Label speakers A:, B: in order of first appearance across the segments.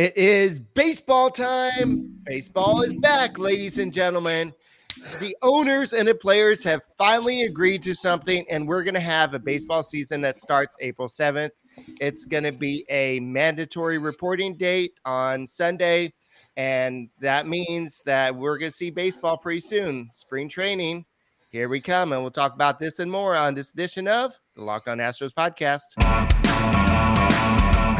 A: It is baseball time. Baseball is back, ladies and gentlemen. The owners and the players have finally agreed to something, and we're going to have a baseball season that starts April 7th. It's going to be a mandatory reporting date on Sunday, and that means that we're going to see baseball pretty soon. Spring training, here we come, and we'll talk about this and more on this edition of the Locked On Astros podcast.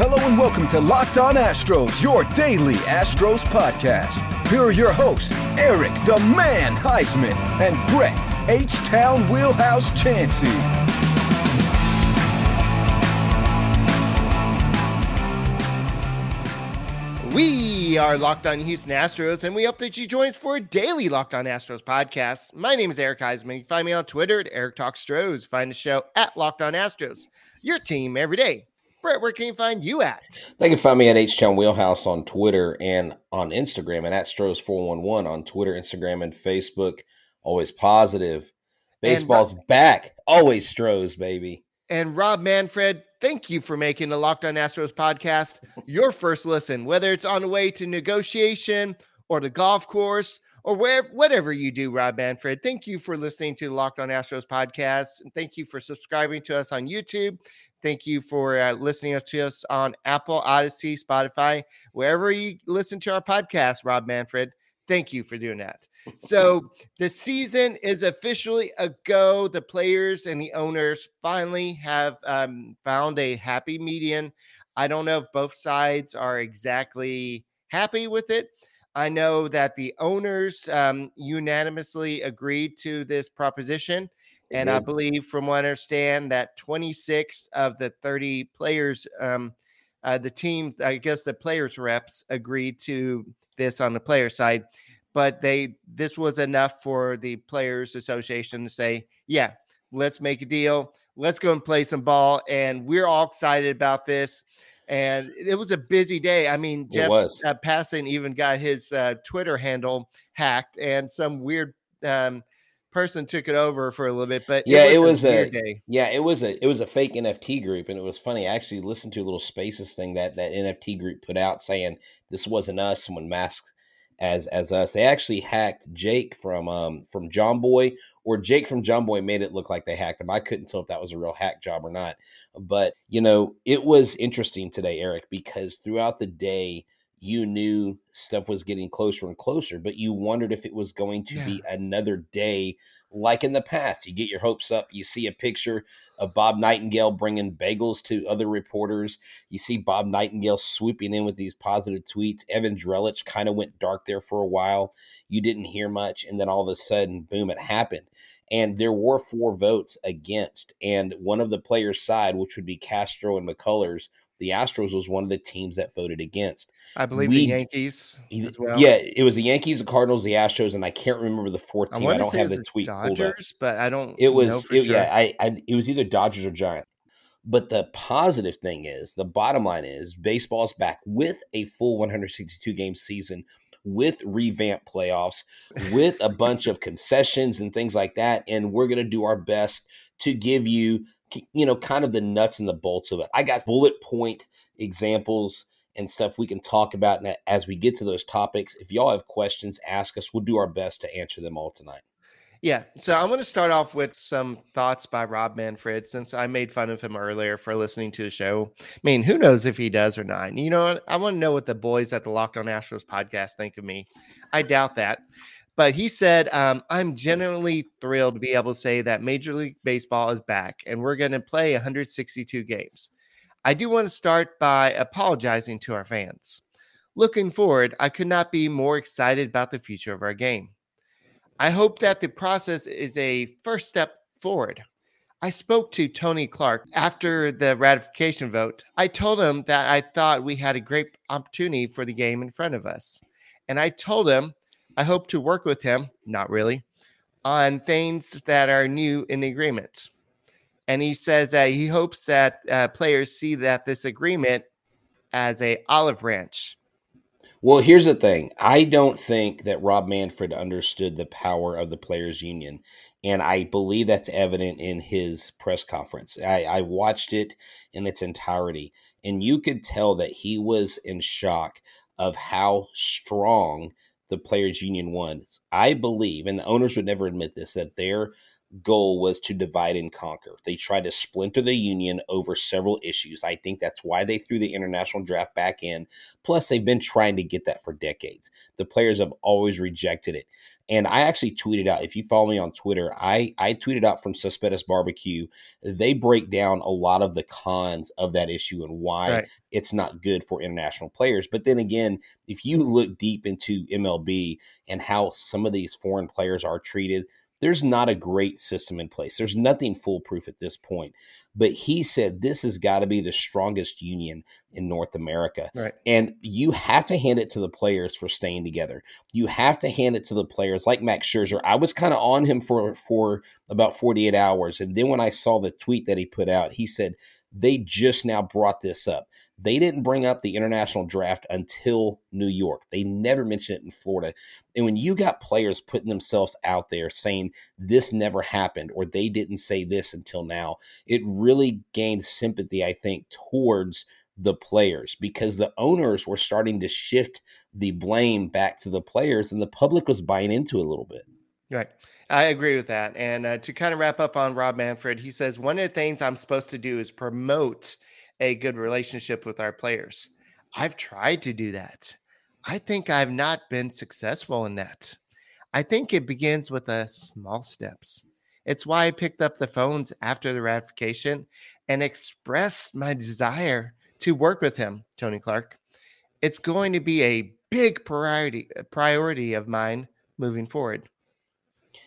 B: Hello and welcome to Locked On Astros, your daily Astros podcast. Here are your hosts, Eric the Man Heisman and Brett H Town Wheelhouse Chansey.
A: We are Locked On Houston Astros, and we hope that you join us for a daily Locked On Astros podcast. My name is Eric Heisman. You find me on Twitter at Eric Talk Stros. Find the show at Locked On Astros. Your team every day. Brett, where can you find you at?
C: They can find me at H Town Wheelhouse on Twitter and on Instagram and at Stros411 on Twitter, Instagram, and Facebook. Always positive. Baseball's Rob, back. Always Stros, baby.
A: And Rob Manfred, thank you for making the Locked On Astros podcast your first listen, whether it's on the way to negotiation or the golf course or wherever, whatever you do, Rob Manfred. Thank you for listening to Locked On Astros podcast. And thank you for subscribing to us on YouTube. Thank you for uh, listening to us on Apple, Odyssey, Spotify, wherever you listen to our podcast, Rob Manfred. Thank you for doing that. So the season is officially a go. The players and the owners finally have um, found a happy median. I don't know if both sides are exactly happy with it. I know that the owners um, unanimously agreed to this proposition. And I believe, from what I understand, that 26 of the 30 players, um, uh, the team, I guess the players' reps agreed to this on the player side, but they this was enough for the Players Association to say, yeah, let's make a deal, let's go and play some ball, and we're all excited about this and it was a busy day. I mean, Jeff uh, Passan even got his uh, Twitter handle hacked, and some weird um, person took it over for a little bit. But
C: yeah, it was, it was a, day. yeah, it was a it was a fake NFT group, and it was funny. I actually listened to a little Spaces thing that that NFT group put out saying this wasn't us. when masked as as us. They actually hacked Jake from um from Jomboy, or Jake from Jomboy made it look like they hacked him. I couldn't tell if that was a real hack job or not. But you know, it was interesting today, Eric, because throughout the day you knew stuff was getting closer and closer, but you wondered if it was going to yeah. be another day like in the past. You get your hopes up, you see a picture of Bob Nightingale bringing bagels to other reporters. You see Bob Nightingale swooping in with these positive tweets. Evan Drellich kind of went dark there for a while. You didn't hear much, and then all of a sudden, boom, it happened. And there were four votes against, and one of the players' side, which would be Castro and McCullers, the Astros was one of the teams that voted against.
A: I believe we, the Yankees
C: well. Yeah, it was the Yankees, the Cardinals, the Astros, and I can't remember the fourth team. I, I don't have the tweet.
A: Dodgers, but I don't.
C: It was
A: it,
C: sure. yeah. I, I it was either Dodgers or Giants. But the positive thing is, the bottom line is, baseball's back with a full 162 game season, with revamped playoffs, with a bunch of concessions and things like that. And we're going to do our best to give you you know, kind of the nuts and the bolts of it. I got bullet point examples and stuff we can talk about and as we get to those topics. If y'all have questions, ask us. We'll do our best to answer them all tonight.
A: Yeah. So I'm going to start off with some thoughts by Rob Manfred since I made fun of him earlier for listening to the show. I mean, who knows if he does or not? You know, I want to know what the boys at the Locked On Astros podcast think of me. I doubt that. But he said, um, I'm genuinely thrilled to be able to say that Major League Baseball is back and we're going to play 162 games. I do want to start by apologizing to our fans. Looking forward, I could not be more excited about the future of our game. I hope that the process is a first step forward. I spoke to Tony Clark after the ratification vote. I told him that I thought we had a great opportunity for the game in front of us. And I told him I hope to work with him, not really, on things that are new in the agreement. And he says that he hopes that uh, players see that this agreement as a olive branch.
C: Well, here's the thing. I don't think that Rob Manfred understood the power of the players union. And I believe that's evident in his press conference. I, I watched it in its entirety, and you could tell that he was in shock of how strong the players union was. I believe, and the owners would never admit this, that their goal was to divide and conquer. They tried to splinter the union over several issues. I think that's why they threw the international draft back in. Plus, they've been trying to get that for decades. The players have always rejected it. And I actually tweeted out, if you follow me on Twitter, I, I tweeted out from Suspettus Barbecue. They break down a lot of the cons of that issue and why right. it's not good for international players. But then again, if you look deep into MLB and how some of these foreign players are treated, there's not a great system in place. There's nothing foolproof at this point. But he said this has got to be the strongest union in North America.
A: Right.
C: And you have to hand it to the players for staying together. You have to hand it to the players like Max Scherzer. I was kind of on him for for about 48 hours. And then when I saw the tweet that he put out, he said they just now brought this up. They didn't bring up the international draft until New York. They never mentioned it in Florida. And when you got players putting themselves out there saying this never happened or they didn't say this until now, it really gained sympathy, I think, towards the players because the owners were starting to shift the blame back to the players and the public was buying into it a little bit.
A: Right. I agree with that. And uh, to kind of wrap up on Rob Manfred, he says one of the things I'm supposed to do is promote a good relationship with our players. I've tried to do that. I think I've not been successful in that. I think it begins with the small steps. It's why I picked up the phones after the ratification and expressed my desire to work with him, Tony Clark. It's going to be a big priority uh, priority of mine moving forward.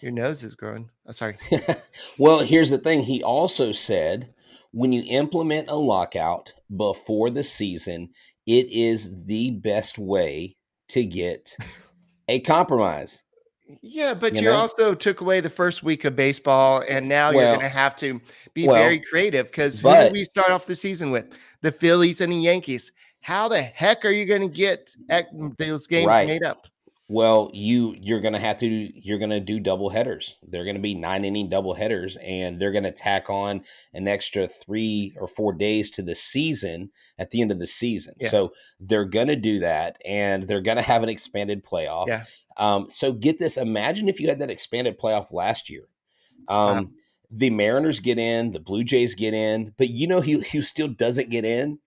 A: Your nose is growing. Oh, sorry.
C: well, here's the thing. He also said when you implement a lockout before the season, it is the best way to get a compromise.
A: Yeah, but you, you know? also took away the first week of baseball, and now well, you're going to have to be well, very creative because who did we start off the season with? The Phillies and the Yankees. How the heck are you going to get those games right. made up?
C: Well, you you're gonna have to you're gonna do double headers. They're gonna be nine inning double headers, and they're gonna tack on an extra three or four days to the season at the end of the season. Yeah. So they're gonna do that, and they're gonna have an expanded playoff.
A: Yeah.
C: Um, so get this: imagine if you had that expanded playoff last year. Um, wow. The Mariners get in, the Blue Jays get in, but you know who who still doesn't get in?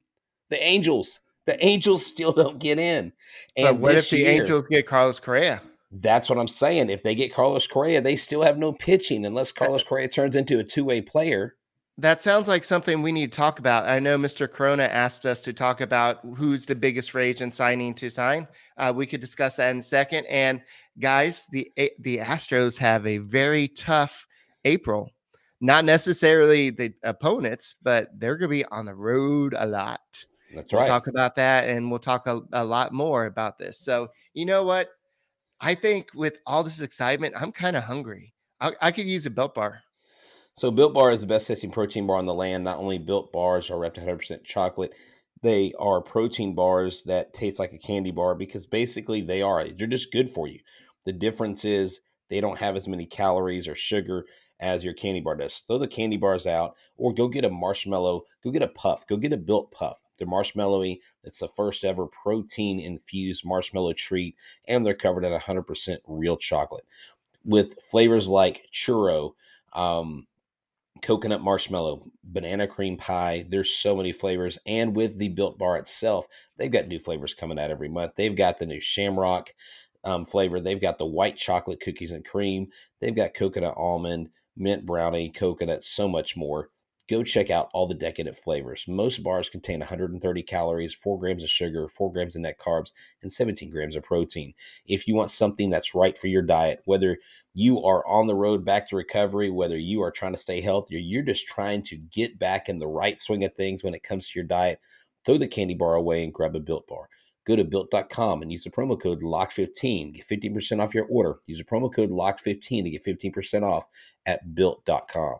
C: The Angels. The Angels still don't get in.
A: And but what if the year, Angels get Carlos Correa?
C: That's what I'm saying. If they get Carlos Correa, they still have no pitching unless Carlos Correa turns into a two way player.
A: That sounds like something we need to talk about. I know Mr. Corona asked us to talk about who's the biggest rage agent signing to sign. Uh, we could discuss that in a second. And guys, the the Astros have a very tough April. Not necessarily the opponents, but they're going to be on the road a lot.
C: That's
A: we'll
C: right.
A: Talk about that, and we'll talk a, a lot more about this. So, you know what? I think with all this excitement, I'm kind of hungry. I, I, could use a built bar.
C: So, Built Bar is the best tasting protein bar on the land. Not only Built Bars are wrapped 100% chocolate, they are protein bars that taste like a candy bar because basically they are. They're just good for you. The difference is they don't have as many calories or sugar as your candy bar does. Throw the candy bars out or go get a marshmallow, go get a puff, go get a built puff. They're marshmallowy. It's the first ever protein infused marshmallow treat, and they're covered in 100% real chocolate with flavors like churro, um, coconut marshmallow, banana cream pie. There's so many flavors. And with the Built Bar itself, they've got new flavors coming out every month. They've got the new shamrock um, flavor. They've got the white chocolate cookies and cream. They've got coconut almond, mint brownie, coconut, so much more go check out all the decadent flavors. Most bars contain 130 calories, 4 grams of sugar, 4 grams of net carbs, and 17 grams of protein. If you want something that's right for your diet, whether you are on the road back to recovery, whether you are trying to stay healthy or you're just trying to get back in the right swing of things when it comes to your diet, throw the candy bar away and grab a built bar. Go to built.com and use the promo code LOCK15. Get 15% off your order. Use the promo code LOCK15 to get 15% off at built.com.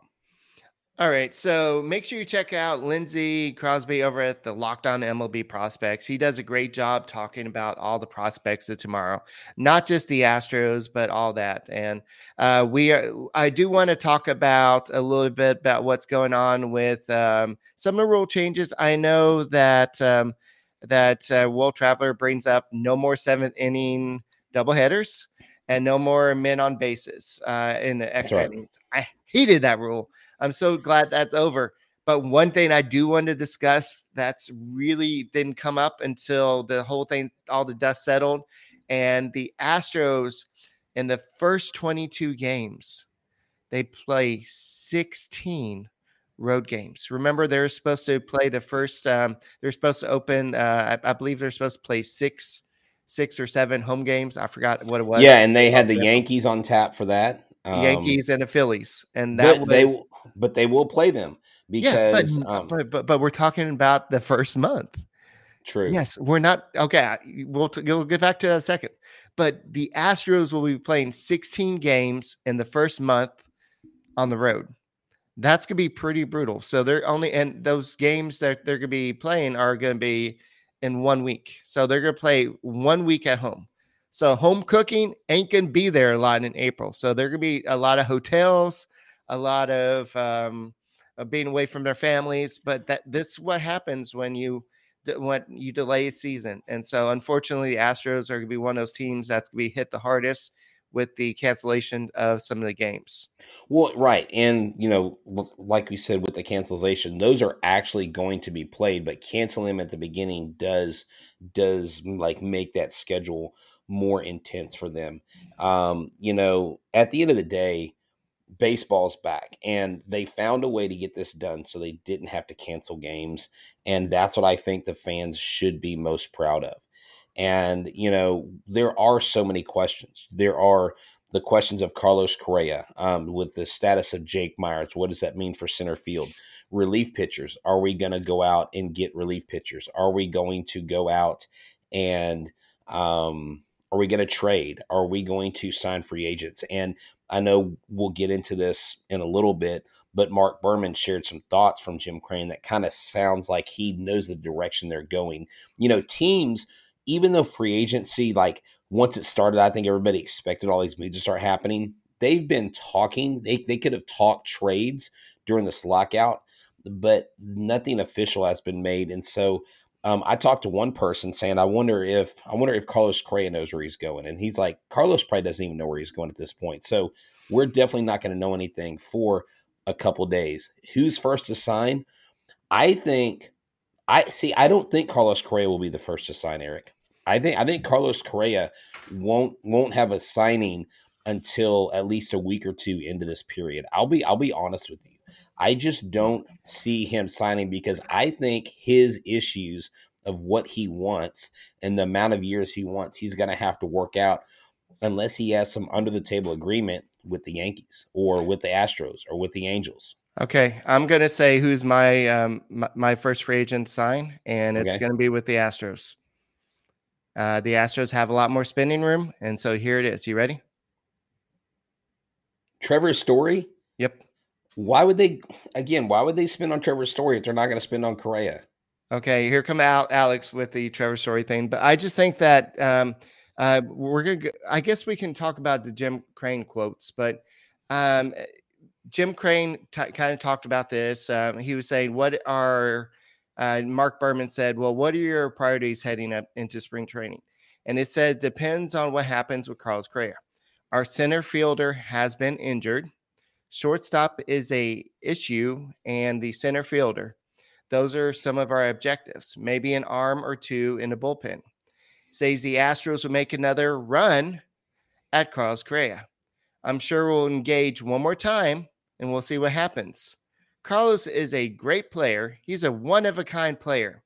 A: All right. So make sure you check out Lindsey Crosby over at the Locked On MLB Prospects. He does a great job talking about all the prospects of tomorrow, not just the Astros, but all that. And uh, we are, I do want to talk about a little bit about what's going on with um, some of the rule changes. I know that um, that uh, World Traveler brings up no more seventh inning doubleheaders and no more men on bases uh, in the extra right. innings. I hated that rule. I'm so glad that's over. But one thing I do want to discuss that's really didn't come up until the whole thing, all the dust settled. And the Astros in the first 22 games, they play 16 road games. Remember, they're supposed to play the first, um, they're supposed to open, uh, I, I believe they're supposed to play six six or seven home games. I forgot what it was.
C: Yeah, and they had the Yankees on tap for that.
A: Um, Yankees and the Phillies, and that was
C: they, but they will play them because
A: yeah, but, um, but, but, but we're talking about the first month.
C: True.
A: Yes, we're not okay. We'll, t- we'll get back to that in a second. But the Astros will be playing 16 games in the first month on the road. That's gonna be pretty brutal. So they're only and those games that they're gonna be playing are gonna be in one week. So they're gonna play one week at home. So home cooking ain't gonna be there a lot in April. So there gonna be a lot of hotels a lot of, um, of being away from their families. But that this is what happens when you when you delay a season. And so, unfortunately, the Astros are going to be one of those teams that's going to be hit the hardest with the cancellation of some of the games.
C: Well, right. And, you know, like we said with the cancellation, those are actually going to be played, but canceling them at the beginning does, does like make that schedule more intense for them. Um, you know, at the end of the day, baseball's back and they found a way to get this done so they didn't have to cancel games and that's what i think the fans should be most proud of. And you know there are so many questions. There are the questions of carlos correa um, with the status of jake meyers what does that mean for center field? Relief pitchers. Are we going to go out and get relief pitchers? Are we going to go out and um, are we going to trade? Are we going to sign free agents? And I know we'll get into this in a little bit, but Mark Berman shared some thoughts from Jim Crane that kind of sounds like he knows the direction they're going. You know, teams, even though free agency, like once it started, I think everybody expected all these moves to start happening. They've been talking, they, they could have talked trades during this lockout, but nothing official has been made. And so um, I talked to one person saying, "I wonder if I wonder if Carlos Correa knows where he's going," and he's like, "Carlos probably doesn't even know where he's going at this point." So we're definitely not going to know anything for a couple days. Who's first to sign? I think I see. I don't think Carlos Correa will be the first to sign. Eric, I think I think Carlos Correa won't won't have a signing until at least a week or two into this period. I'll be I'll be honest with you. I just don't see him signing because I think his issues of what he wants and the amount of years he wants, he's going to have to work out unless he has some under the table agreement with the Yankees or with the Astros or with the Angels.
A: Okay, I'm going to say who's my um, my, my, first free agent sign, and it's okay. going to be with the Astros. Uh, the Astros have a lot more spending room, and so here it is. You ready?
C: Trevor Story.
A: Yep.
C: Why would they again? Why would they spend on Trevor Story if they're not going to spend on Correa?
A: Okay, here come out Alex with the Trevor Story thing, but I just think that um, uh, we're gonna. I guess we can talk about the Jim Crane quotes, but um, Jim Crane t- kind of talked about this. Um, he was saying, "What are?" Uh, Mark Berman said, "Well, what are your priorities heading up into spring training?" And it said, "Depends on what happens with Carlos Correa. Our center fielder has been injured." Shortstop is a issue, and the center fielder. Those are some of our objectives. Maybe an arm or two in the bullpen. Says the Astros will make another run at Carlos Correa. I'm sure we'll engage one more time and we'll see what happens. Carlos is a great player. He's a one of a kind player.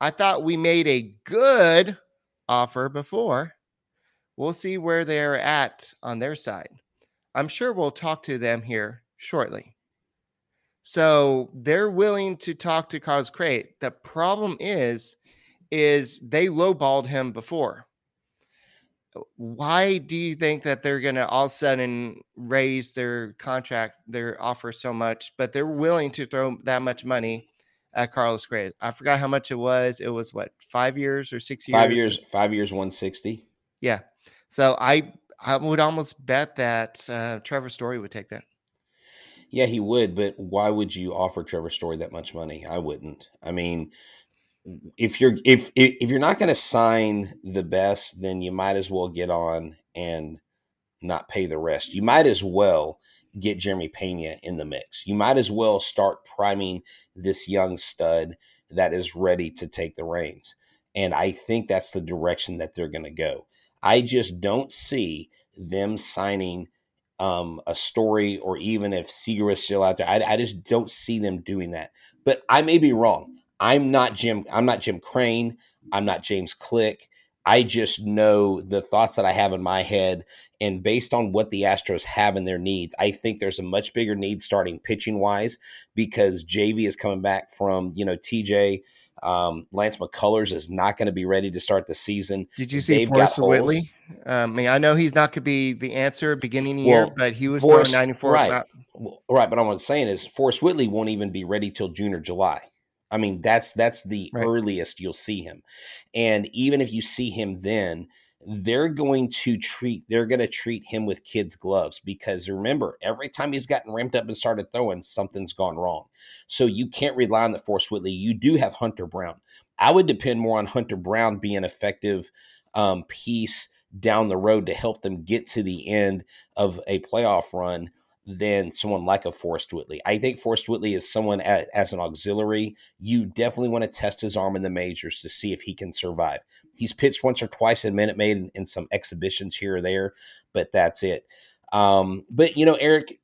A: I thought we made a good offer before. We'll see where they're at on their side. I'm sure we'll talk to them here shortly. So they're willing to talk to Carlos Correa. The problem is, is they lowballed him before. Uh, why do you think that they're going to all of a sudden raise their contract, their offer so much, but they're willing to throw that much money at Carlos Correa? I forgot how much it was. It was what five years or six years?
C: Five years. Five years. One sixty.
A: Yeah. So I I would almost bet that uh, Trevor Story would take that.
C: Yeah, he would, but why would you offer Trevor Story that much money? I wouldn't. I mean, if you're if if you're not going to sign the best, then you might as well get on and not pay the rest. You might as well get Jeremy Pena in the mix. You might as well start priming this young stud that is ready to take the reins. And I think that's the direction that they're going to go. I just don't see them signing um, a story or even if Seager is still out there. I, I just don't see them doing that. But I may be wrong. I'm not Jim. I'm not Jim Crane. I'm not James Click. I just know the thoughts that I have in my head, and based on what the Astros have in their needs, I think there's a much bigger need starting pitching wise because JV is coming back from you know TJ. Um, Lance McCullers is not going to be ready to start the season.
A: Did you see Forrest Whitley? Um, I mean, I know he's not going to be the answer beginning of the well, year, but he was Forrest, throwing 94.
C: Right. Well, right. But I'm saying is Forrest Whitley won't even be ready till June or July. I mean, that's that's the right. earliest you'll see him. And even if you see him then, they're going to treat they're going to treat him with kids gloves because remember every time he's gotten ramped up and started throwing something's gone wrong. So you can't rely on the forrest whitley. You do have hunter brown. I would depend more on hunter brown being effective um, piece down the road to help them get to the end of a playoff run than someone like a Forrest Whitley. I think Forrest Whitley is someone as, as an auxiliary. You definitely want to test his arm in the majors to see if he can survive. He's pitched once or twice in Minute Maid in, in some exhibitions here or there, but that's it. Um, but you know, Eric,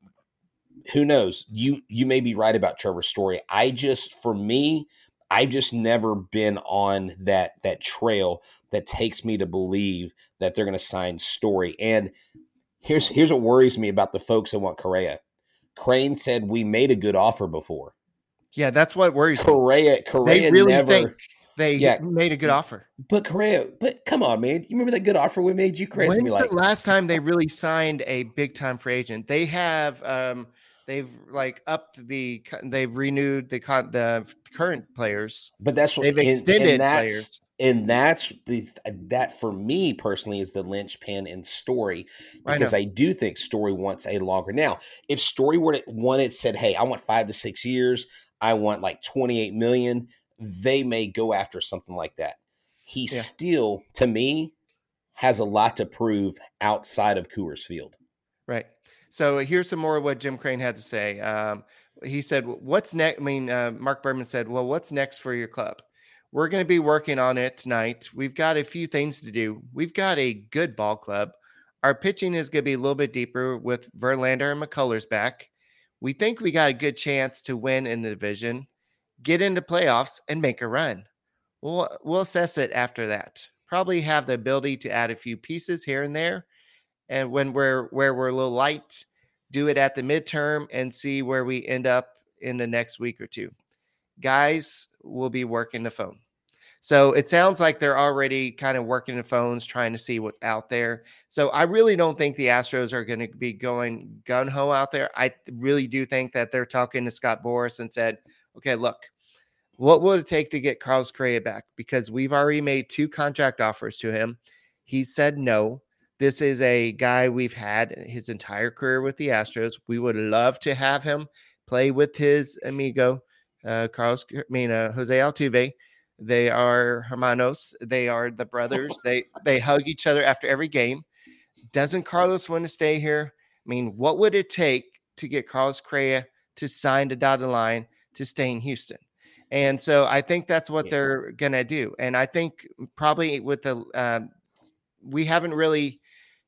C: who knows? You you may be right about Trevor's story. I just, for me, I've just never been on that that trail that takes me to believe that they're going to sign Story. And Here's here's what worries me about the folks that want Correa. Crane said we made a good offer before.
A: Yeah, that's what worries
C: Correa,
A: me.
C: Correa they really never, think
A: they yeah, made a good offer.
C: But Correa, but come on, man. You remember that good offer we made you crazy?
A: When's
C: like
A: the last time they really signed a big time free agent? They have um they've like upped the they've renewed the the current players.
C: But that's what
A: they've extended players
C: and that's the that for me personally is the linchpin in story because I, I, do think story wants a longer now if story were to wanted said hey i want five to six years i want like 28 million they may go after something like that. He yeah. still to me has a lot to prove outside of coors field.
A: Right. So here's some more of what jim crane had to say. Um, he said what's next i mean uh, mark berman said well what's next for your club we're going to be working on it tonight. We've got a few things to do. We've got a good ball club. Our pitching is going to be a little bit deeper with Verlander and McCullers back. We think we got a good chance to win in the division, get into playoffs, and make a run. We'll we'll assess it after that. Probably have the ability to add a few pieces here and there, and when we're where we're a little light, do it at the midterm and see where we end up in the next week or two. Guys we'll be working the phone. So it sounds like they're already kind of working the phones, trying to see what's out there. So I really don't think the Astros are going to be going gun ho out there. I really do think that they're talking to Scott Boras and said, okay, look, what will it take to get Carlos Correa back? Because we've already made two contract offers to him. He said no. This is a guy we've had his entire career with the Astros. We would love to have him play with his amigo, uh, Carlos, I mean, uh, Jose Altuve. They are hermanos. They are the brothers. they they hug each other after every game. Doesn't Carlos want to stay here? I mean, what would it take to get Carlos Correa to sign the dotted line to stay in Houston? And so I think that's what yeah. they're gonna do. And I think probably with the um, we haven't really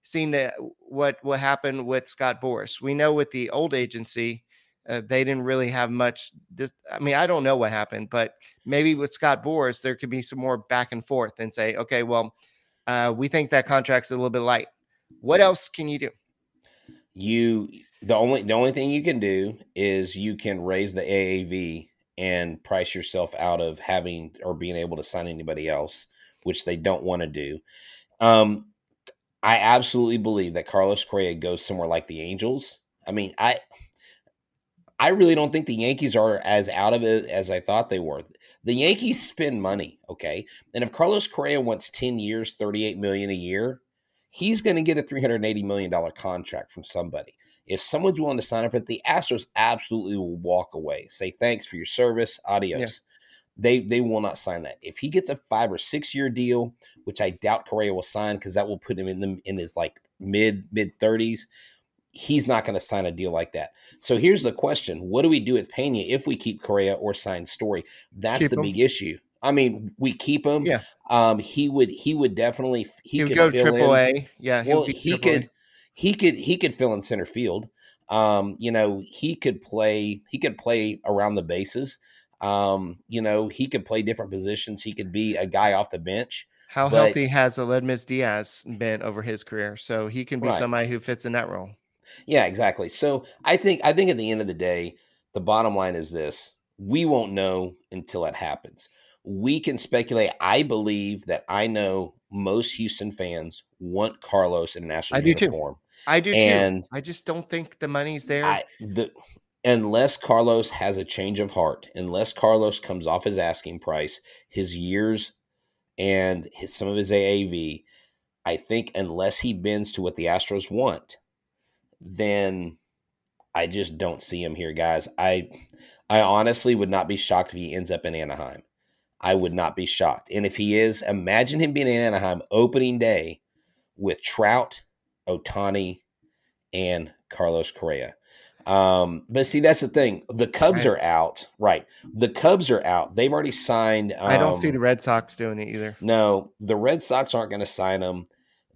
A: seen the, what will happen with Scott Boras. We know with the old agency, uh, they didn't really have much. This, I mean, I don't know what happened, but maybe with Scott Boras, there could be some more back and forth and say, okay, well, uh, we think that contract's a little bit light. What else can you do?
C: You the only the only thing you can do is you can raise the AAV and price yourself out of having or being able to sign anybody else, which they don't want to do. Um, I absolutely believe that Carlos Correa goes somewhere like the Angels. I mean, I I really don't think the Yankees are as out of it as I thought they were. The Yankees spend money, okay? And if Carlos Correa wants 10 years, 38 million a year, he's going to get a 380 million dollar contract from somebody. If someone's willing to sign up for it, the Astros absolutely will walk away. Say thanks for your service, adios. Yeah. They they will not sign that. If he gets a 5 or 6 year deal, which I doubt Correa will sign cuz that will put him in the in his like mid mid 30s, he's not going to sign a deal like that. So here's the question: What do we do with Pena if we keep Correa or sign Story? That's keep the him. big issue. I mean, we keep him.
A: Yeah.
C: Um, he would he would definitely he,
A: he
C: could
A: go triple A. Yeah.
C: Well, he could he could he could fill in center field. Um, you know, he could play he could play around the bases. Um, you know, he could play different positions. He could be a guy off the bench.
A: How but, healthy has Aledmys Diaz been over his career? So he can be right. somebody who fits in that role.
C: Yeah, exactly. So I think I think at the end of the day, the bottom line is this: we won't know until it happens. We can speculate. I believe that I know most Houston fans want Carlos in a national I do uniform.
A: Too. I do and too. I just don't think the money's there. I,
C: the, unless Carlos has a change of heart, unless Carlos comes off his asking price, his years and his, some of his AAV, I think unless he bends to what the Astros want, then I just don't see him here, guys. I I honestly would not be shocked if he ends up in Anaheim. I would not be shocked. And if he is, imagine him being in Anaheim opening day with Trout, Ohtani, and Carlos Correa. Um, but see, that's the thing. The Cubs right. are out, right? The Cubs are out. They've already signed. Um,
A: I don't see um, the Red Sox doing it either.
C: No, the Red Sox aren't going to sign them.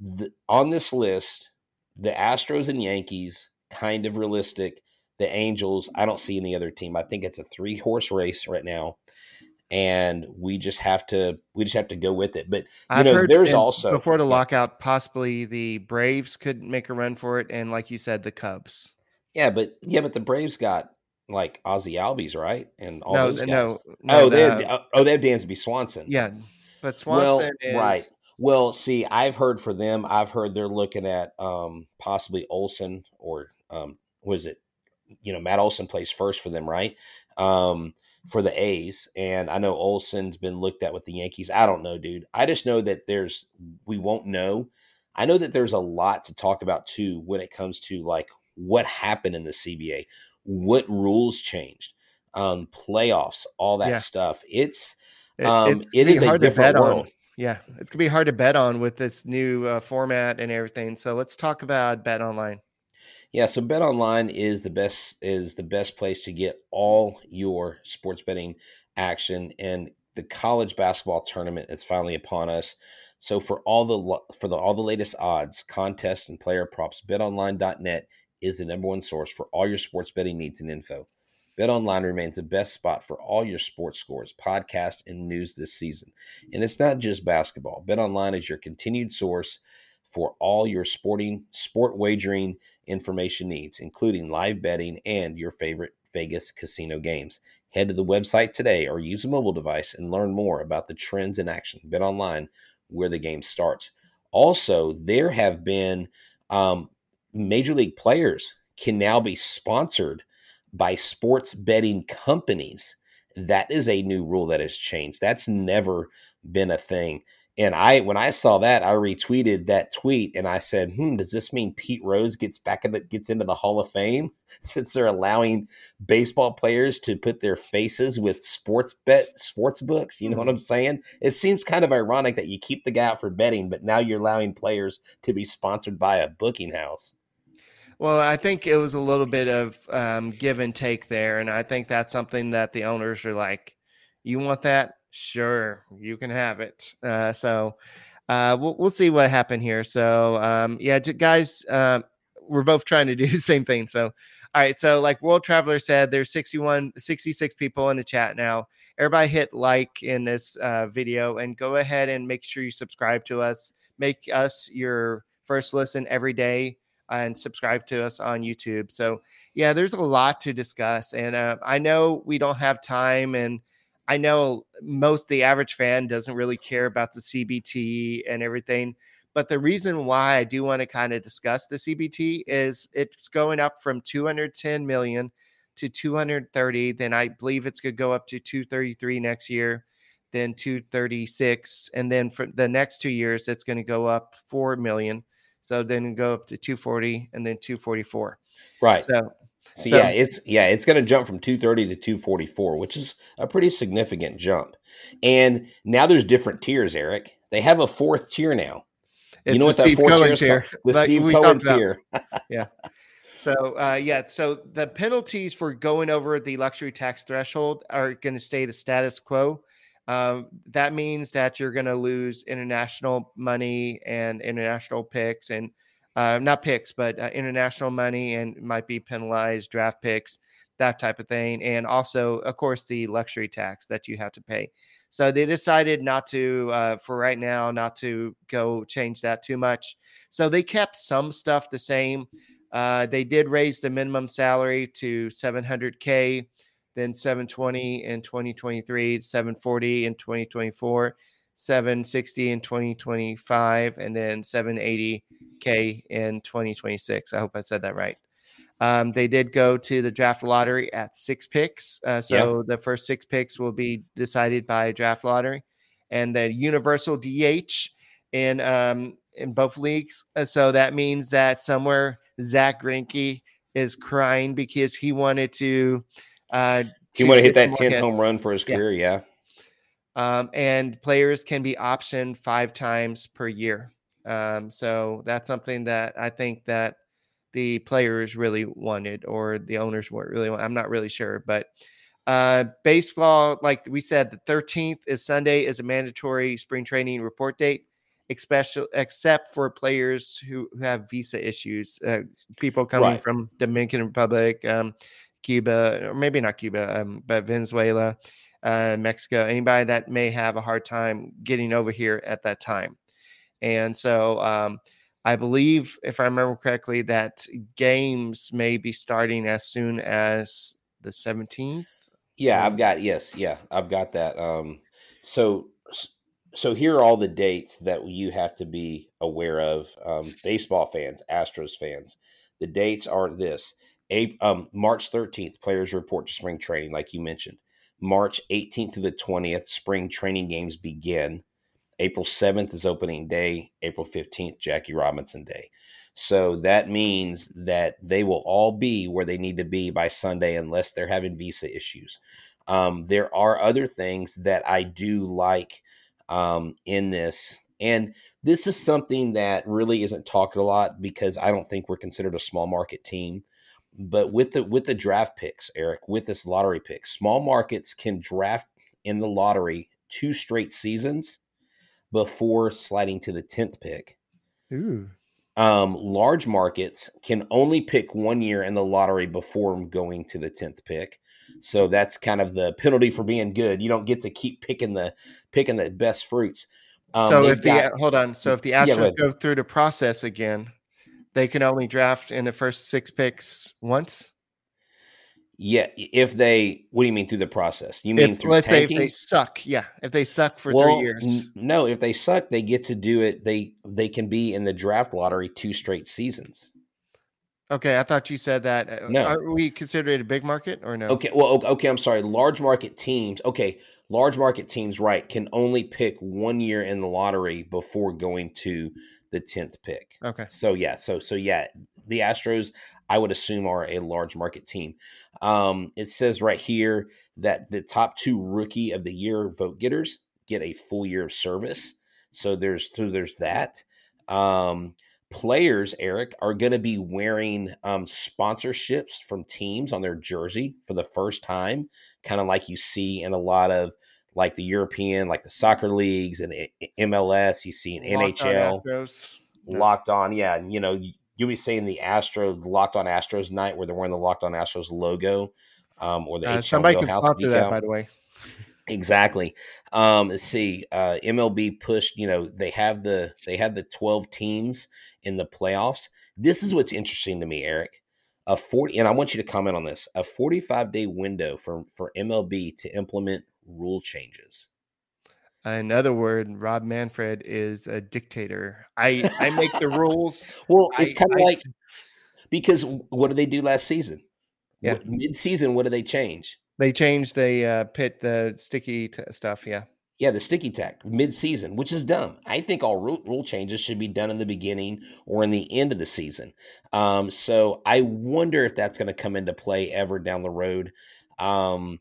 C: The, on this list, the Astros and Yankees, kind of realistic. The Angels, I don't see any other team. I think it's a three horse race right now. And we just have to we just have to go with it. But you I've know, there's also
A: before the lockout, possibly the Braves could make a run for it, and like you said, the Cubs.
C: Yeah, but yeah, but the Braves got like Ozzie Albies, right? And all
A: no,
C: those guys.
A: No,
C: no, oh, the, they have, oh, they have Dansby Swanson.
A: Yeah, but Swanson
C: well, is right. Well, see, I've heard for them, I've heard they're looking at um, possibly Olson or um, was it, you know, Matt Olson plays first for them, right? Um, for the A's. And I know Olson's been looked at with the Yankees. I don't know, dude. I just know that there's, we won't know. I know that there's a lot to talk about too when it comes to like what happened in the CBA, what rules changed, um, playoffs, all that yeah. stuff. It's, um, it's it is a different world. On
A: yeah, it's gonna be hard to bet on with this new uh, format and everything. So let's talk about Bet Online.
C: Yeah, so Bet Online is the best is the best place to get all your sports betting action, and the college basketball tournament is finally upon us. So for all the for the all the latest odds, contests, and player props, BetOnline.net is the number one source for all your sports betting needs and info. BetOnline remains the best spot for all your sports scores, podcasts, and news this season. And it's not just basketball. BetOnline is your continued source for all your sporting sport wagering information needs, including live betting and your favorite Vegas casino games. Head to the website today or use a mobile device and learn more about the trends in action. BetOnline, where the game starts. Also, there have been um, major league players can now be sponsored by sports betting companies. That is a new rule that has changed. That's never been a thing. And I, when I saw that, I retweeted that tweet and I said, "Hmm, does this mean Pete Rose gets back into gets into the Hall of Fame since they're allowing baseball players to put their faces with sports bet sports books?" You know what mm-hmm. I'm saying? It seems kind of ironic that you keep the guy out for betting, but now you're allowing players to be sponsored by a booking house.
A: Well, I think it was a little bit of um, give and take there, and I think that's something that the owners are like, "You want that? Sure, you can have it." Uh, so uh, we'll we'll see what happened here. So um, yeah, guys, uh, we're both trying to do the same thing. So all right, so like World Traveler said, there's 61, 66 people in the chat now. Everybody hit like in this uh, video and go ahead and make sure you subscribe to us. Make us your first listen every day and subscribe to us on YouTube. So, yeah, there's a lot to discuss. And uh, I know we don't have time. And I know most the average fan doesn't really care about the CBT and everything. But the reason why I do want to kind of discuss the CBT is it's going up from 210 million to 230. Then I believe it's going to go up to 233 next year, then 236. And then for the next two years, it's going to go up 4 million. So then go up to 240 and then 244.
C: Right.
A: So,
C: so, so yeah, it's yeah, it's going to jump from 230 to 244, which is a pretty significant jump. And now there's different tiers, Eric. They have a fourth tier now.
A: It's you know what that fourth Cohen tier?
C: The like Steve Cohen tier.
A: yeah. So uh, yeah, so the penalties for going over the luxury tax threshold are going to stay the status quo. Um, that means that you're going to lose international money and international picks, and uh, not picks, but uh, international money, and might be penalized draft picks, that type of thing, and also, of course, the luxury tax that you have to pay. So they decided not to, uh, for right now, not to go change that too much. So they kept some stuff the same. Uh, they did raise the minimum salary to 700k, then 720 in 2023, 740 in 2024, 760 in 2025, and then 780k in 2026. I hope I said that right. Um, they did go to the draft lottery at six picks. Uh, so yep. the first six picks will be decided by draft lottery, and the universal DH in um, in both leagues. Uh, so that means that somewhere Zack Greinke is crying because he wanted to. Uh,
C: he wanted to hit that tenth home run for his career. Yeah.
A: Um, and players can be optioned five times per year. Um, so that's something that I think that the players really wanted or the owners weren't really I'm not really sure, but uh, baseball, like we said, the 13th is Sunday is a mandatory spring training report date, especially except for players who, who have visa issues, uh, people coming right. from Dominican Republic, um, Cuba, or maybe not Cuba, um, but Venezuela, uh, Mexico, anybody that may have a hard time getting over here at that time. And so, um, I believe, if I remember correctly, that games may be starting as soon as the 17th.
C: Yeah, I've got yes, yeah, I've got that. Um, so so here are all the dates that you have to be aware of. Um, baseball fans, Astros fans, the dates are this: a, um, March 13th, players report to spring training, like you mentioned. March 18th to the 20th, spring training games begin. April 7th is opening day, April 15th, Jackie Robinson Day. So that means that they will all be where they need to be by Sunday unless they're having visa issues. Um, there are other things that I do like um, in this. And this is something that really isn't talked a lot because I don't think we're considered a small market team. But with the with the draft picks, Eric, with this lottery pick, small markets can draft in the lottery two straight seasons before sliding to the 10th pick.
A: Ooh.
C: Um, large markets can only pick one year in the lottery before going to the 10th pick. So that's kind of the penalty for being good. You don't get to keep picking the picking the best fruits.
A: Um, so if got, the hold on, so if the Astros yeah, go through the process again, they can only draft in the first six picks once.
C: Yeah, if they, what do you mean through the process? You mean
A: if,
C: through tanking?
A: They, if they suck, yeah. If they suck for well, three years, n-
C: no. If they suck, they get to do it. They they can be in the draft lottery two straight seasons.
A: Okay, I thought you said that. Uh, no, are we considered it a big market or no?
C: Okay, well, okay. I'm sorry. Large market teams. Okay, large market teams, right, can only pick one year in the lottery before going to the tenth pick.
A: Okay.
C: So yeah, so so yeah, the Astros, I would assume, are a large market team. Um, it says right here that the top two rookie of the year vote getters get a full year of service. So there's so there's that. Um, players, Eric, are going to be wearing um, sponsorships from teams on their jersey for the first time, kind of like you see in a lot of like the European, like the soccer leagues and MLS. You see in Locked NHL, on locked on, yeah. And, you know, you'll be saying the Astro Locked On Astros night where they're wearing the Locked On Astros logo, um, or the uh,
A: somebody can sponsor decal. that, by the way.
C: Exactly. Um, let's see. Uh, MLB pushed. You know, they have the they have the twelve teams in the playoffs. This is what's interesting to me, Eric. A forty, and I want you to comment on this. A forty-five day window for for MLB to implement rule changes.
A: Another word, Rob Manfred is a dictator. I I make the rules.
C: well, it's kind of like because what did they do last season?
A: Yeah.
C: Mid-season, what did they change?
A: They changed the uh, pit the sticky t- stuff. Yeah.
C: Yeah, the sticky tack mid-season, which is dumb. I think all rule, rule changes should be done in the beginning or in the end of the season. Um, so I wonder if that's going to come into play ever down the road. Um,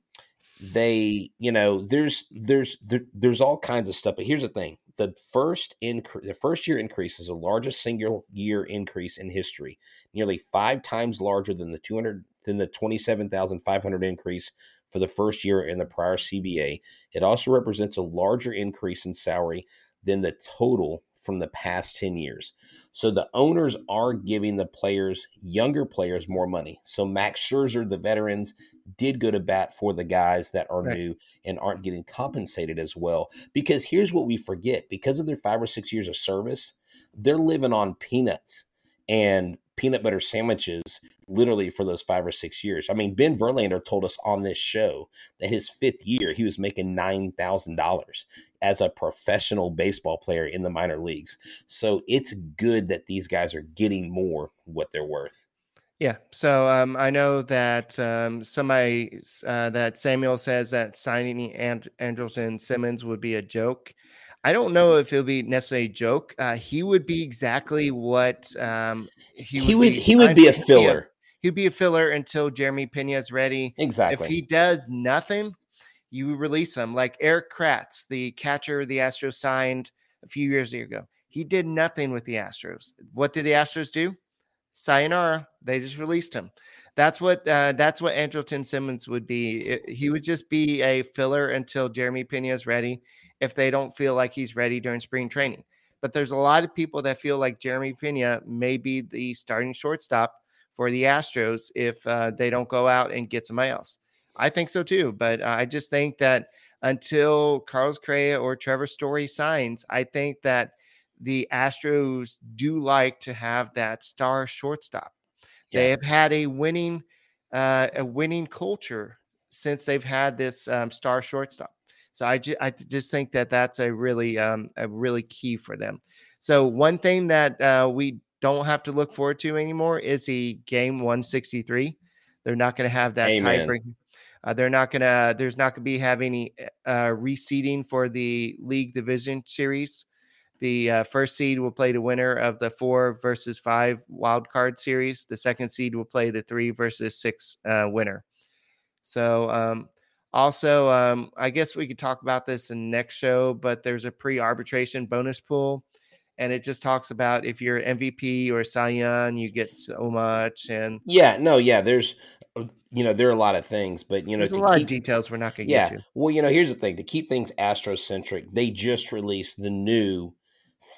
C: they, you know, there's there's there, there's all kinds of stuff. But here's the thing: the first increase, the first year increase is the largest single year increase in history, nearly five times larger than the 200 than the 27,500 increase for the first year in the prior CBA. It also represents a larger increase in salary than the total from the past 10 years. So the owners are giving the players, younger players, more money. So Max Scherzer, the veterans, did go to bat for the guys that are
A: Right.
C: new and aren't getting compensated as well. Because here's what we forget because of their five or six years of service, they're living on peanuts and peanut butter sandwiches literally for those five or six years. I mean, Ben Verlander told us on this show that his fifth year, he was making $9,000 as a professional baseball player in the minor leagues. So it's good that these guys are getting more what they're worth.
A: Yeah. So um, I know that um, somebody uh, that Samuel says that signing and- Andrelton Simmons would be a joke. I don't know if it'll be necessarily a joke. Uh, he would be exactly what um, he,
C: He would
A: be
C: he would be a filler.
A: He'd be a filler until Jeremy Pena is ready.
C: Exactly.
A: If he does nothing, you release him. Like Erik Kratz, the catcher the Astros signed a few years ago. He did nothing with the Astros. What did the Astros do? Sayonara. They just released him. That's what uh, that's what Andrelton Simmons would be. It- he would just be a filler until Jeremy Pena is ready. If they don't feel like he's ready during spring training, but there's a lot of people that feel like Jeremy Pena may be the starting shortstop for the Astros if uh, they don't go out and get somebody else. I think so too, but uh, I just think that until Carlos Correa or Trevor Story signs, I think that the Astros do like to have that star shortstop. They have had a winning, uh, a winning culture since they've had this um, star shortstop. So I, ju- I just think that that's a really, um, a really key for them. So one thing that uh, we don't have to look forward to anymore is the game 163. They're not going to have that tiebreaker. Uh, they're not going to. There's not going to be have any uh, reseeding for the league division series. The uh, first seed will play the winner of the four versus five wild card series. The second seed will play the three versus six uh, winner. So, um, also, um, I guess we could talk about this in the next show, but there's a pre arbitration bonus pool. And it just talks about if you're MVP or Cy Young, you get so much. And
C: Yeah, no, yeah. There's, uh, you know, there are a lot of things, but you know,
A: there's a lot
C: keep,
A: of details we're not going to
C: yeah.
A: get to.
C: Well, you know, here's the thing: to keep things astrocentric, they just released the new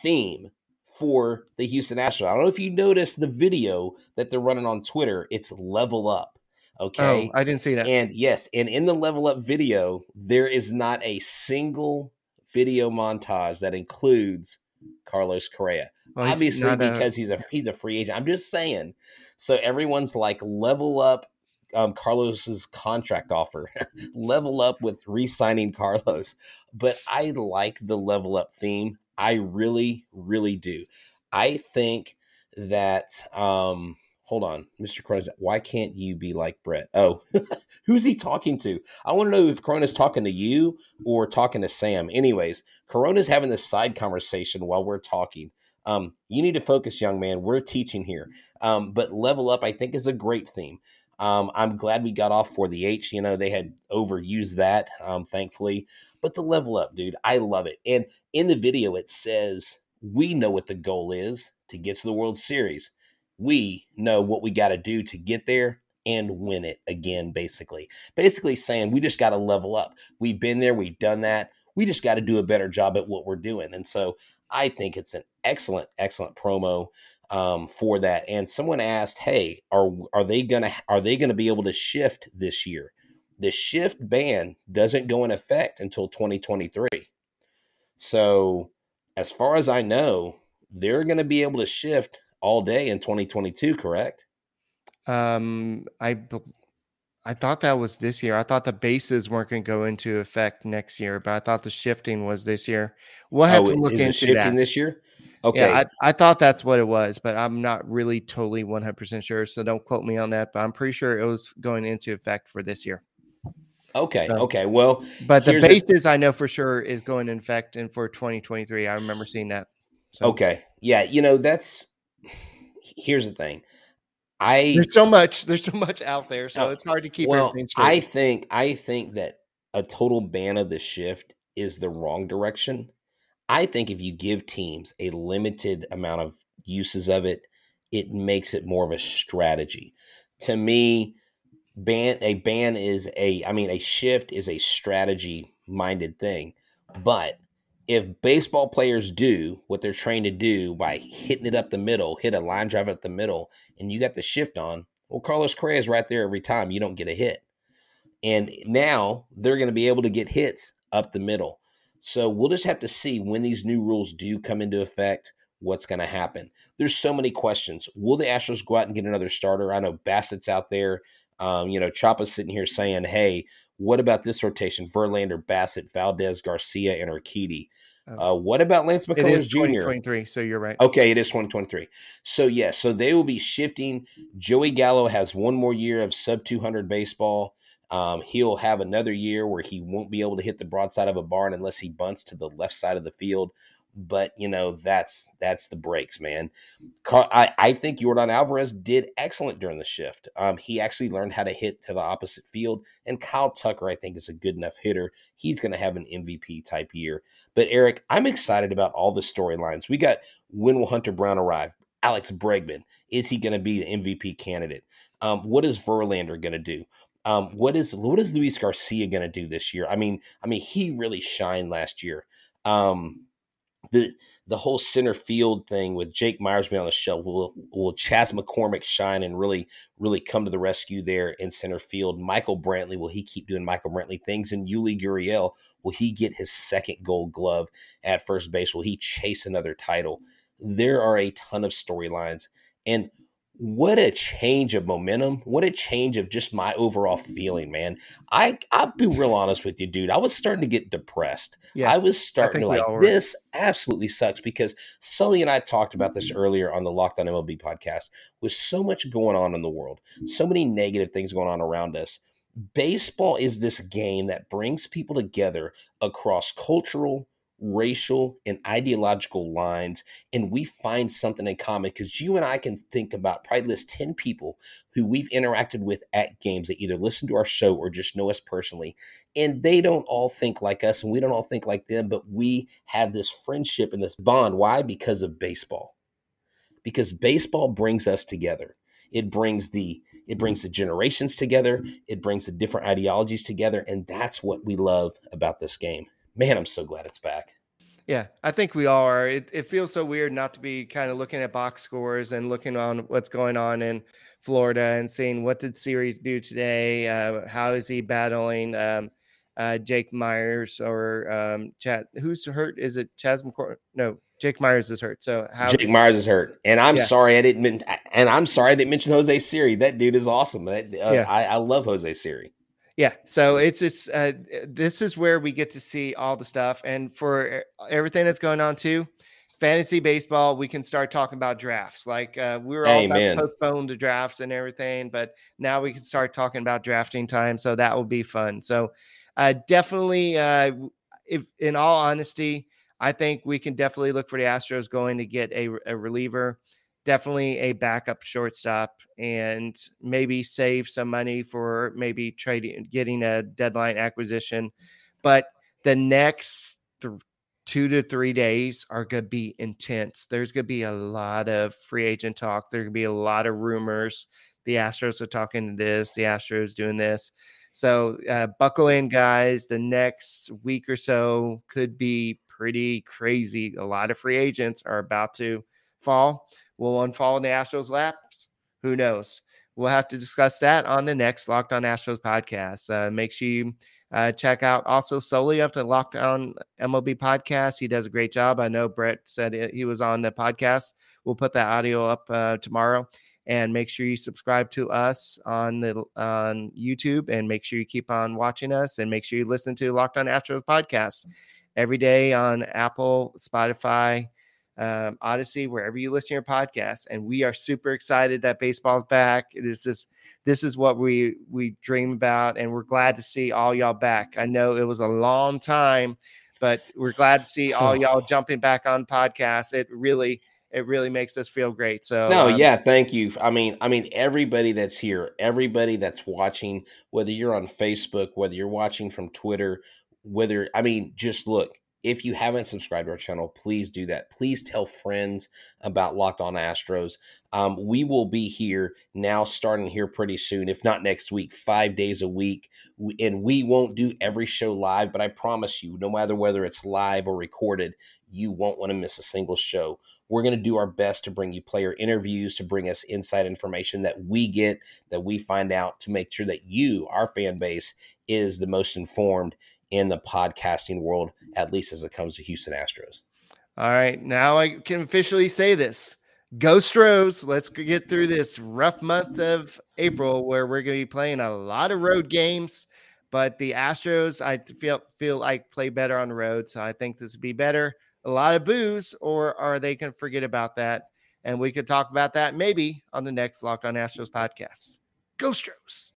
C: theme for the Houston Astros. I don't know if you noticed the video that they're running on Twitter. It's level up. Okay.
A: Oh, I didn't see that.
C: And yes, and in the level up video, there is not a single video montage that includes Carlos Correa.
A: Well, he's
C: Obviously,
A: not a-
C: because he's a he's a free agent. I'm just saying. So everyone's like level up um, Carlos's contract offer, level up with re-signing Carlos. But I like the level up theme. I really, really do. I think that um hold on, Mr. Cronus, why can't you be like Brett? Oh, who's he talking to? I want to know if Corona's talking to you or talking to Sam. Anyways, Corona's having this side conversation while we're talking. Um, you need to focus, young man. We're teaching here. Um, but level up, I think, is a great theme. Um, I'm glad we got off for the H. You know, they had overused that, um, thankfully. But the level up, dude, I love it. And in the video, it says, We know what the goal is to get to the World Series. We know what we got to do to get there and win it again, basically. Basically saying we just got to level up. We've been there, we've done that. We just got to do a better job at what we're doing. And so I think it's an excellent, excellent promo um, for that. And someone asked, "Hey, are are they gonna are they gonna be able to shift this year?" The shift ban doesn't go in effect until 2023. So, as far as I know, they're going to be able to shift all day in 2022. Correct?
A: Um, I, I thought that was this year. I thought the bases weren't going to go into effect next year, but I thought the shifting was this year. We'll have
C: Oh,
A: to look into
C: shifting
A: that.
C: this year? Okay.
A: Yeah, I, I thought that's what it was, but I'm not really totally 100% sure. So don't quote me on that, but I'm pretty sure it was going into effect for this year.
C: okay.
A: so-
C: Okay. Well,
A: But the bases, I know for sure, is going in effect and for 2023. I remember seeing that. So
C: okay. Yeah. You know, that's here's the thing. I
A: there's so much, there's so much out there, so
C: Oh,
A: it's hard to keep
C: well. I think I think that a total ban of the shift is the wrong direction. I think if you give teams a limited amount of uses of it, it makes it more of a strategy. To me, ban a ban is a I mean a shift is a strategy minded thing. But if baseball players do what they're trained to do by hitting it up the middle, hit a line drive up the middle, and you got the shift on, well, Carlos Correa is right there every time you don't get a hit. And now they're going to be able to get hits up the middle. So we'll just have to see when these new rules do come into effect, what's going to happen. There's so many questions. Will the Astros go out and get another starter? I know Bassitt's out there. Um, you know, Choppa's sitting here saying, hey, what about this rotation? Verlander, Bassitt, Valdez, Garcia, and Urquidy.
A: Oh.
C: Uh, what about Lance McCullers Jr.?
A: 2023, so you're right.
C: Okay, it is 2023. So yes, so they will be shifting. Joey Gallo has one more year of sub 200 baseball. Um, he'll have another year where he won't be able to hit the broadside of a barn unless he bunts to the left side of the field. But you know that's that's the breaks, man. I, I think Yordan Alvarez did excellent during the shift. Um, he actually learned how to hit to the opposite field, and Kyle Tucker I think is a good enough hitter. He's going to have an MVP type year. But Eric, I'm excited about all the storylines. We got when will Hunter Brown arrive? Alex Bregman is he going to be the MVP candidate? Um, what is Verlander going to do? Um, what is what is Luis Garcia going to do this year? I mean, I mean, he really shined last year. Um, the the whole center field thing with Jake Meyers being on the shelf will will Chas McCormick shine and really really come to the rescue there in center field? Michael Brantley will he keep doing Michael Brantley things? And Yuli Gurriel will he get his second Gold Glove at first base? Will he chase another title? There are a ton of storylines and what a change of momentum. What a change of just my overall feeling man. I i'll be real honest with you dude. I was starting to get depressed.
A: Yeah,
C: I was starting to like this absolutely sucks because Sully and I talked about this earlier on the Locked On MLB podcast. With so much going on in the world, so many negative things going on around us, baseball is this game that brings people together across cultural, racial, and ideological lines, and we find something in common because you and I can think about probably list 10 people who we've interacted with at games that either listen to our show or just know us personally and they don't all think like us and we don't all think like them but we have this friendship and this bond. Why? Because of baseball. Because baseball brings us together. It brings the it brings the generations together. It brings the different ideologies together and that's what we love about this game man i'm so glad it's back
A: Yeah, I think we all are. It, it feels so weird not to be kind of looking at box scores and looking on what's going on in Florida and seeing what did Siri do today? Uh, how is he battling um, uh, Jake Meyers or um, Chad? Who's hurt? Is it Chas McCord? No, Jake Meyers is hurt. So how?
C: jake meyers is hurt and i'm
A: Yeah.
C: sorry i didn't and i'm sorry i didn't mention jose siri that dude is awesome that, uh,
A: Yeah.
C: I, I love jose siri
A: Yeah, so it's just uh, this is where we get to see all the stuff, and for everything that's going on too, fantasy baseball, we can start talking about drafts. Like uh, we were all
C: Amen.
A: about postpone the drafts and everything, but now we can start talking about drafting time. So that will be fun. So uh, definitely, uh, if in all honesty, I think we can definitely look for the Astros going to get a, a reliever, definitely a backup shortstop, and maybe save some money for maybe trading, getting a deadline acquisition. But the next th- two to three days are going to be intense. There's going to be a lot of free agent talk. There's going to be a lot of rumors. The Astros are talking to this, the Astros doing this. So uh, buckle in, guys. The next week or so could be pretty crazy. A lot of free agents are about to fall. Will one fall in the Astros' laps? Who knows? We'll have to discuss that on the next Locked On Astros podcast. Uh, make sure you uh, check out also Sully of the Locked On MLB podcast. He does a great job. I know Brett said it, he was on the podcast. We'll put that audio up uh, tomorrow. And make sure you subscribe to us on the on YouTube, and make sure you keep on watching us, and make sure you listen to Locked On Astros podcast every day on Apple, Spotify, um, Audacy, wherever you listen to your podcast. And we are super excited that baseball's back. This is this is what we we dream about, and we're glad to see all y'all back. I know it was a long time, but we're glad to see all y'all jumping back on podcasts. It really it really makes us feel great. So
C: no, um, yeah, thank you. I mean, I mean, everybody that's here, everybody that's watching, whether you're on Facebook, whether you're watching from Twitter, whether I mean, just look. If you haven't subscribed to our channel, please do that. Please tell friends about Locked On Astros. Um, we will be here now, starting here pretty soon, if not next week, five days a week. And we won't do every show live, but I promise you, no matter whether it's live or recorded, you won't want to miss a single show. We're going to do our best to bring you player interviews, to bring us inside information that we get, that we find out, to make sure that you, our fan base, is the most informed in the podcasting world, at least as it comes to Houston Astros.
A: All right. Now I can officially say this. Go Stros. Let's get through this rough month of April where we're going to be playing a lot of road games. But the Astros, I feel feel like play better on the road. So I think this would be better. A lot of boos, or are they going to forget about that? And we could talk about that maybe on the next Locked On Astros podcast. Go Stros.